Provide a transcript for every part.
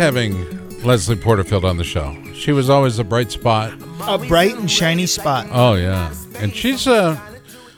Having Leslie Porterfield on the show. She was always a bright spot. A bright and shiny spot. Oh, yeah. And she's uh,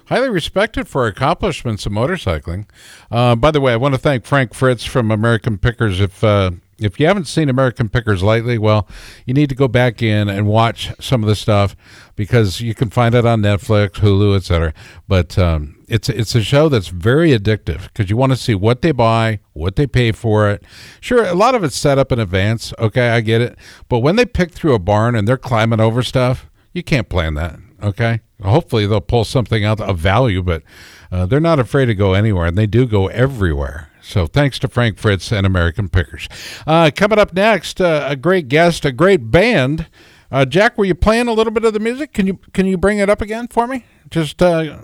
highly respected for her accomplishments in motorcycling. Uh, by the way, I want to thank Frank Fritz from American Pickers. If uh, if you haven't seen American Pickers lately, well, you need to go back in and watch some of the stuff because you can find it on Netflix, Hulu, etc. But um, it's it's a show that's very addictive because you want to see what they buy, what they pay for it. Sure, a lot of it's set up in advance. Okay, I get it. But when they pick through a barn and they're climbing over stuff, you can't plan that. Okay, hopefully they'll pull something out of value, but uh, they're not afraid to go anywhere, and they do go everywhere. So thanks to Frank Fritz and American Pickers. Uh, coming up next, uh, a great guest, a great band. Uh, Jack, were you playing a little bit of the music? Can you can you bring it up again for me? Just uh,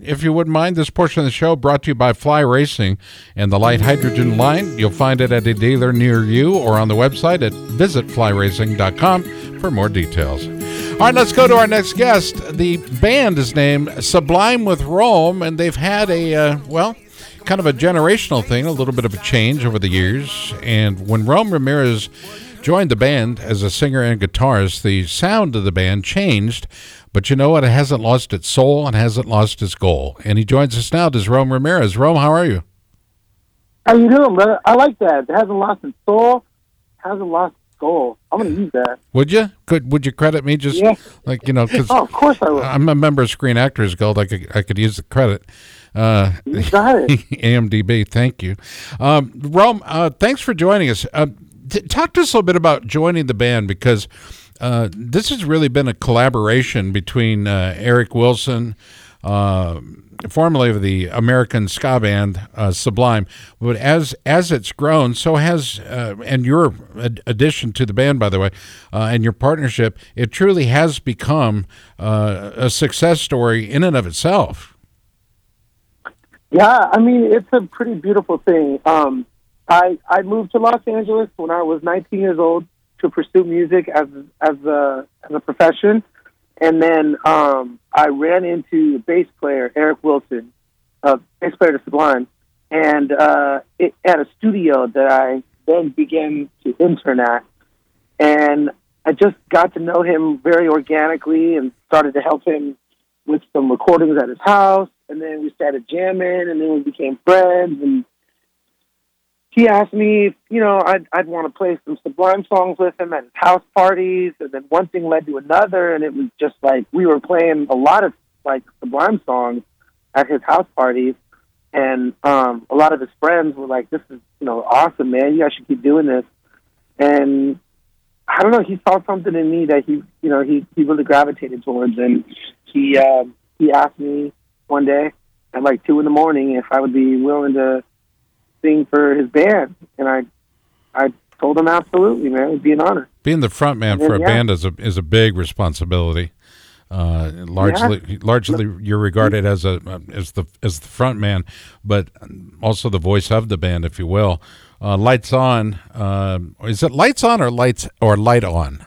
if you wouldn't mind. This portion of the show brought to you by Fly Racing and the Lite Hydrogen line. You'll find it at a dealer near you or on the website at visitflyracing.com for more details. All right, let's go to our next guest. The band is named Sublime with Rome, and they've had a uh, well kind of a generational thing, a little bit of a change over the years. And when Rome Ramirez joined the band as a singer and guitarist, the sound of the band changed. But you know what? It hasn't lost its soul and hasn't lost its goal. And he joins us now. Does Rome Ramirez? Rome, how are you? How you doing, brother? I like that. It hasn't lost its soul, hasn't lost goal. I'm gonna use that. Would you? Could would you credit me just Yeah. like you know? Oh, of course I will. I'm a member of Screen Actors Guild. I could I could use the credit. Uh, You got it. IMDb, thank you. Um, Rome, uh, thanks for joining us. Uh, t- talk to us a little bit about joining the band because uh, this has really been a collaboration between uh, Eric Wilson, uh, formerly of the American ska band uh, Sublime, but as as it's grown, so has uh, and your ad- addition to the band, by the way, uh, and your partnership, it truly has become uh, a success story in and of itself. Yeah, I mean it's a pretty beautiful thing. Um, I I moved to Los Angeles when I was 19 years old to pursue music as as a as a profession, and then um, I ran into the bass player Eric Wilson, uh, bass player to Sublime, and uh, it, at a studio that I then began to intern at, and I just got to know him very organically and started to help him with some recordings at his house, and then we started jamming, and then we became friends. And he asked me if you know I'd I'd want to play some Sublime songs with him at house parties, and then one thing led to another, and it was just like we were playing a lot of like Sublime songs at his house parties, and um, a lot of his friends were like, "This is you know awesome, man. You guys should keep doing this." And I don't know. He saw something in me that he, you know, he he really gravitated towards, and he uh, he asked me one day at like two in the morning if I would be willing to sing for his band, and I I told him absolutely, man. It'd be an honor. Being the front man for a Yeah. band is a is a big responsibility. Uh, largely, largely, you're regarded as a as the as the front man, but also the voice of the band, if you will. Uh, lights on. Uh, is it lights on or lights or light on?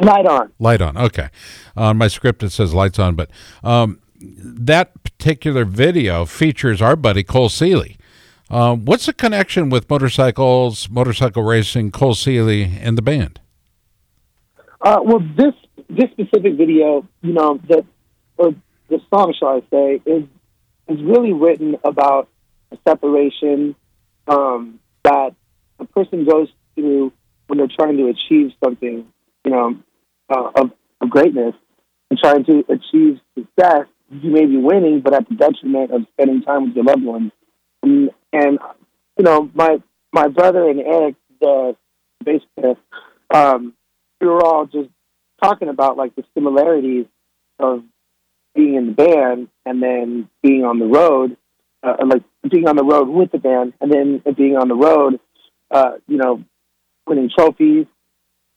Light on. Light on. Okay. On my script it says lights on, but um, that particular video features our buddy Cole Seely. Um, what's the connection with motorcycles, motorcycle racing, Cole Seely, and the band? Uh, well, this this specific video, you know, the or the song, shall I say, is is really written about a separation um, that a person goes through when they're trying to achieve something, you know, uh, of, of greatness and trying to achieve success. You may be winning, but at the detriment of spending time with your loved ones. And, you know, my my brother and Eric, the bass player, um, we were all just talking about like the similarities of being in the band and then being on the road, uh, like being on the road with the band and then being on the road, uh, you know, winning trophies.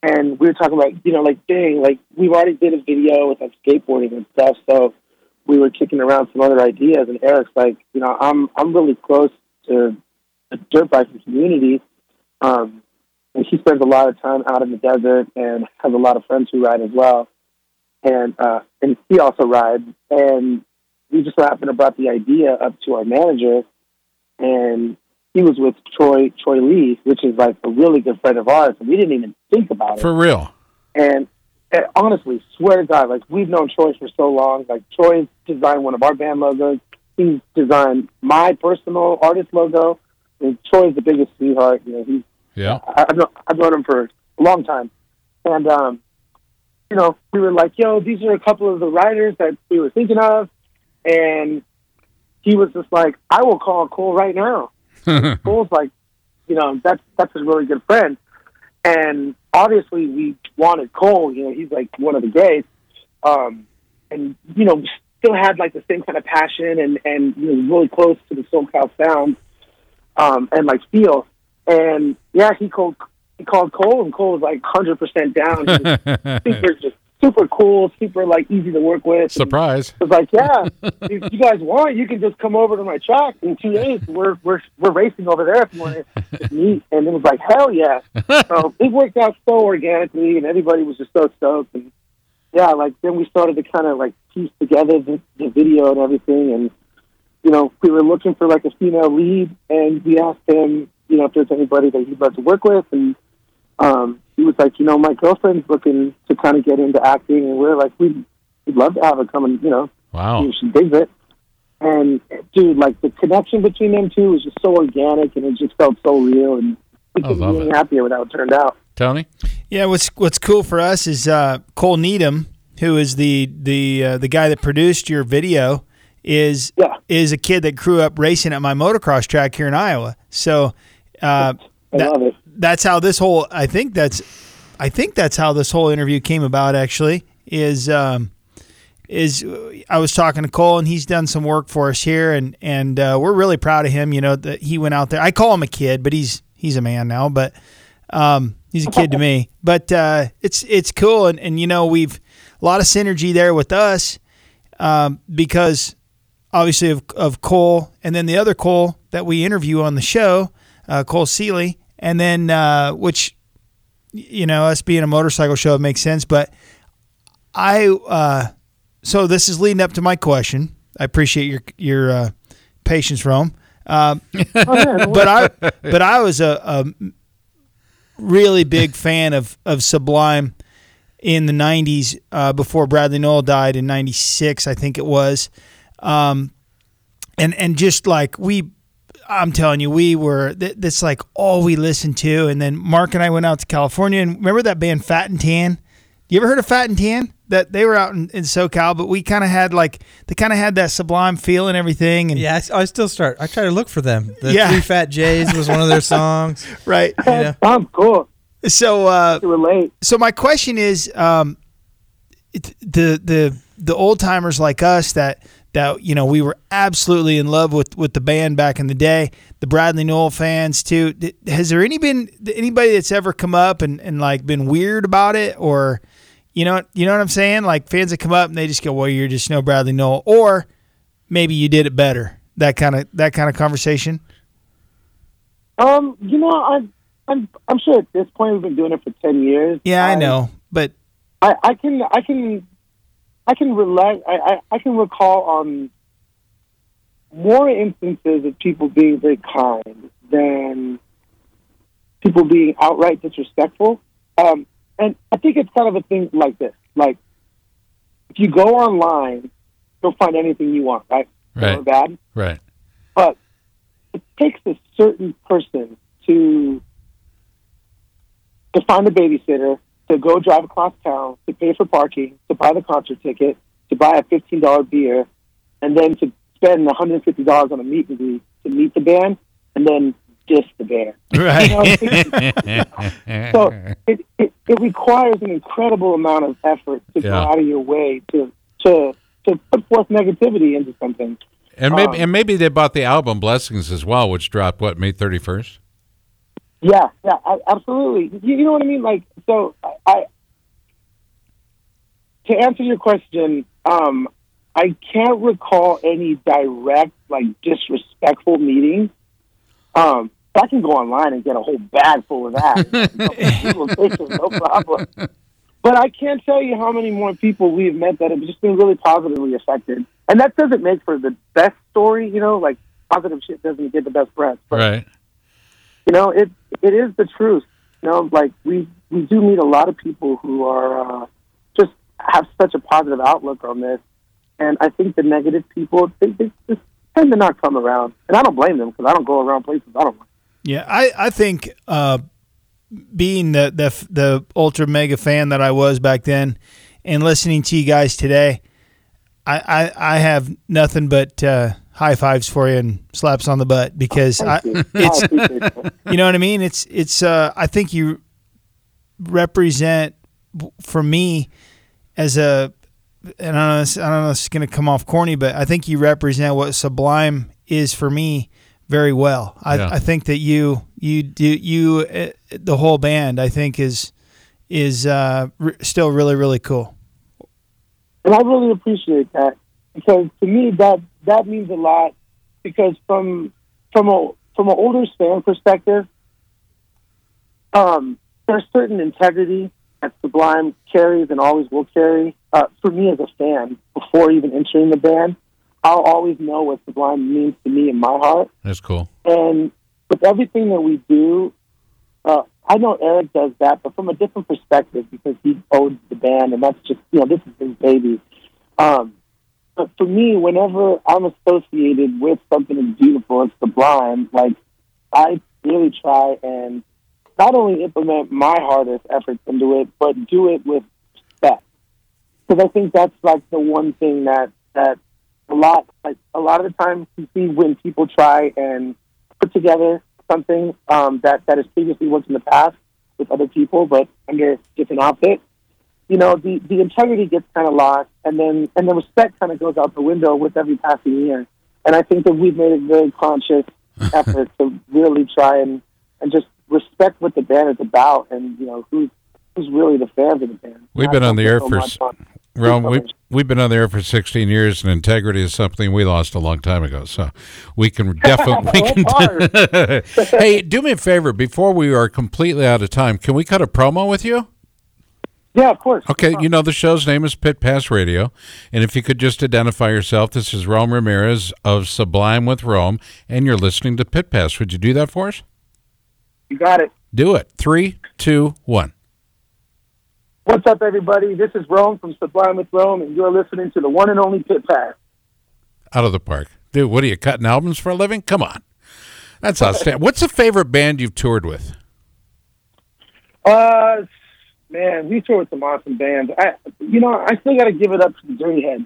And we were talking about, you know, like, dang, like we've already did a video with like skateboarding and stuff, so we were kicking around some other ideas. And Eric's like, you know, I'm I'm really close to the dirt biking community, um, and she spends a lot of time out in the desert and has a lot of friends who ride as well. And uh, and he also rides, and we just happened to brought the idea up to our manager, and he was with Troy Troy Lee, which is like a really good friend of ours, and we didn't even think about it. For real. And, and honestly, swear to God, like we've known Troy for so long. Like Troy's designed one of our band logos. He's designed my personal artist logo. And Troy's the biggest sweetheart. You know, he's Yeah. I- I've known, I've known him for a long time, and um, you know, we were like, "Yo, these are a couple of the writers that we were thinking of," and he was just like, "I will call Cole right now." Cole's like, you know, that's that's a really good friend, and obviously we wanted Cole. You know, he's like one of the greats, um, and you know, still had like the same kind of passion and and you know, really close to the SoCal sound, um, and like feel. And yeah, he called he called Cole, and Cole was like hundred percent down. Super just super cool, super like easy to work with. and- Surprise. I was like, yeah, if you guys want, you can just come over to my track in two days. We're we're we're racing over there if you want to meet. And it was like, hell yeah. So it worked out so organically, and everybody was just so stoked. And yeah, like then we started to kind of like piece together the, the video and everything. And you know, we were looking for like a female lead, and we asked him, you know, if there's anybody that he'd love to work with, and um, he was like, you know, my girlfriend's looking to kind of get into acting, and we're like, we'd, we'd love to have her come and, you know, Wow. she digs it. And dude, like the connection between them two was just so organic, and it just felt so real, and we couldn't be any happier with how it turned out. Tony? Yeah, what's what's cool for us is uh, Cole Needham, who is the the uh, the guy that produced your video, is Yeah. is a kid that grew up racing at my motocross track here in Iowa. So uh, that- that's how this whole I think that's I think that's how this whole interview came about actually is um is I was talking to Cole and he's done some work for us here and and uh, we're really proud of him you know that he went out there I call him a kid but he's he's a man now but um he's a kid to me but uh it's it's cool and and you know we've a lot of synergy there with us um because obviously of, of Cole, and then the other Cole that we interview on the show, uh, Cole Seely, and then uh, which you know us being a motorcycle show it makes sense. But I uh, so this is leading up to my question. I appreciate your your uh, patience, Rome. Um, Oh, yeah, but I but I was a, a really big fan of of Sublime in the '90s uh, before Bradley Nowell died in '96, I think it was, um, and and just like we. I'm telling you, we were. th- That's like all we listened to. And then Mark and I went out to California, and remember that band Fat and Tan? You ever heard of Fat and Tan? That they were out in, in SoCal, but we kind of had like they kind of had that Sublime feel and everything. And Yeah, I still start. I try to look for them. The Yeah. Three Fat Jays was one of their songs. right. Yeah. Sounds cool So uh, to relate. so my question is um it, the the the old timers like us that that you know we were absolutely in love with with the band back in the day the Bradley Nowell fans too has there any been anybody that's ever come up and, and like been weird about it or you know you know what I'm saying like fans that come up and they just go well you're just no Bradley Nowell or maybe you did it better that kind of that kind of conversation Um, you know, I'm I'm I'm sure at this point we've been doing it for ten years. yeah I know but I, I can I can I can relate I, I, I can recall on more instances of people being very kind than people being outright disrespectful. Um, and I think it's kind of a thing like this. Like if you go online, you'll find anything you want, right? Right. Or bad. Right. But it takes a certain person to to find a babysitter, to go drive across town, to pay for parking, to buy the concert ticket, to buy a fifteen dollar beer, and then to spend one hundred and fifty dollars on a meet and greet to meet the band, and then diss the band. right You know, it- so it, it, it requires an incredible amount of effort to go out of your way to to to put forth negativity into something. And maybe Um, and maybe they bought the album Blessings as well, which dropped what May thirty first. Yeah, yeah, I, absolutely. You, you know what I mean? Like, so I, I to answer your question, um, I can't recall any direct, like, disrespectful meetings. Um, I can go online and get a whole bag full of that. People no problem. But I can't tell you how many more people we've met that have just been really positively affected. And that doesn't make for the best story, you know, like positive shit doesn't get the best press. But, Right. you know, it it is the truth. You know, like we we do meet a lot of people who are uh, just have such a positive outlook on this, and I think the negative people they, they just tend to not come around, and I don't blame them because I don't go around places I don't like. Yeah, I I think uh, being the the the ultra mega fan that I was back then, and listening to you guys today, I I, I have nothing but uh, high fives for you and slaps on the butt because I, you. it's I appreciate that. you know what I mean. It's it's uh, I think you represent for me as a and I don't know, this- I don't know if it's going to come off corny, but I think you represent what Sublime is for me very well. I, Yeah. I think that you you do you uh, the whole band I think is is uh, r- still really really cool. and I really appreciate that because to me that that means a lot because from from a from an older fan perspective, um, there's certain integrity that Sublime carries and always will carry. Uh, for me as a fan, before even entering the band, I'll always know what Sublime means to me in my heart. That's cool. And with everything that we do, uh, I know Eric does that, but from a different perspective because he owns the band, and that's just you know this is his baby. Um, but for me, whenever I'm associated with something as beautiful as Sublime, like I really try and not only implement my hardest efforts into it, but do it with respect. Because I think that's like the one thing that that a lot like a lot of the times you see when people try and put together something um, that that has previously worked in the past with other people, but under different outfits. You know, the the integrity gets kind of lost, and then and the respect kind of goes out the window with every passing year. And I think that we've made a very conscious effort to really try and and just respect what the band is about, and you know who's who's really the fans of the band. We've been on the air So for much s- fun. Well, we we've been on the air for 16 years, and integrity is something we lost a long time ago. So we can definitely we can. hey, do me a favor before we are completely out of time. Can we cut a promo with you? Yeah, of course. Okay, you know the show's name is Pit Pass Radio, and if you could just identify yourself, this is Rome Ramirez of Sublime with Rome, and you're listening to Pit Pass. Would you do that for us? You got it. Do it. Three, two, one. What's up, everybody? This is Rome from Sublime with Rome, and you're listening to the one and only Pit Pass. Out of the park, dude. What are you cutting albums for a living? Come on, that's outstanding. What's the favorite band you've toured with? Uh, man, we toured with some awesome bands. I, you know, I still got to give it up to the Dirty Heads.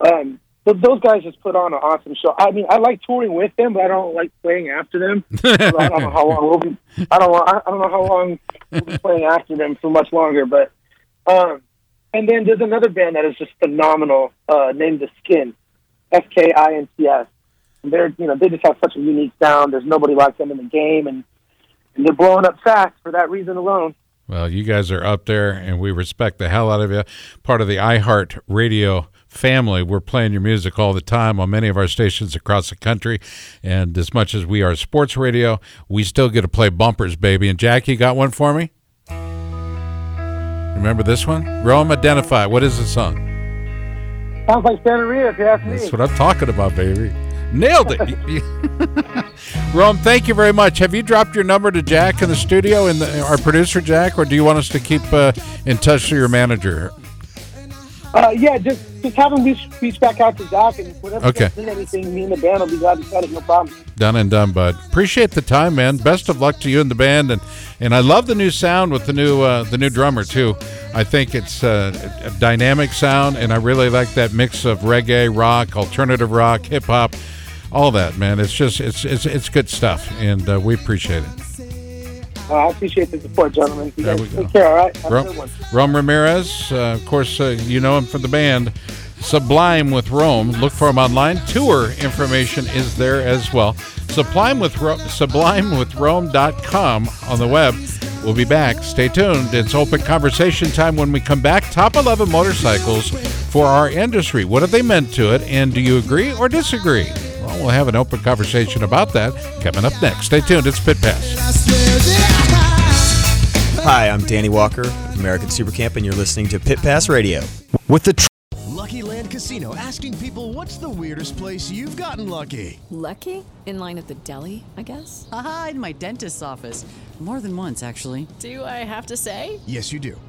Um, th- those guys just put on an awesome show. I mean, I like touring with them, but I don't like playing after them. I don't know how long we'll be. I don't. I don't know how long we'll be playing after them for much longer. But um, and then there's another band that is just phenomenal, uh, named The Skints, S K I N T S. And They're you know they just have such a unique sound. There's nobody like them in the game, and, and they're blowing up fast for that reason alone. Well, you guys are up there, and we respect the hell out of you. Part of the iHeart Radio family. We're playing your music all the time on many of our stations across the country. And as much as we are sports radio, we still get to play bumpers, baby. And Jackie got one for me? Remember this one? Rome Identify. What is the song? Sounds like Santeria, if you ask me. That's what I'm talking about, baby. Nailed it. Rome, thank you very much. Have you dropped your number to Jack in the studio and the, our producer, Jack, or do you want us to keep uh, in touch with your manager? Uh, yeah, just just have him reach, reach back out to Zach, and whatever. Okay. anything, me and the band will be glad to cut it. No problem. Done and done, bud. Appreciate the time, man. Best of luck to you and the band, and and I love the new sound with the new uh, the new drummer too. I think it's uh, a dynamic sound, and I really like that mix of reggae, rock, alternative rock, hip hop, all that, man. It's just it's it's it's good stuff, and uh, we appreciate it. Uh, I appreciate the support, gentlemen. You There guys we go. take care. All right. Have a good Rom, one. Rome Ramirez, uh, of course, uh, you know him from the band Sublime with Rome. Look for him online. Tour information is there as well. Sublime with Ro- sublimewithrome.com on the web. We'll be back. Stay tuned. It's open conversation time when we come back. Top 11 motorcycles for our industry. What have they meant to it? And do you agree or disagree? Well, we'll have an open conversation about that coming up next. Stay tuned. It's Pit Pass. Hi, I'm Danny Walker of American Super Camp, and you're listening to Pit Pass Radio. With the tr- Lucky Land Casino asking people what's the weirdest place you've gotten lucky? Lucky? In line at the deli, I guess? Aha, in my dentist's office. More than once, actually. Do I have to say? Yes, you do.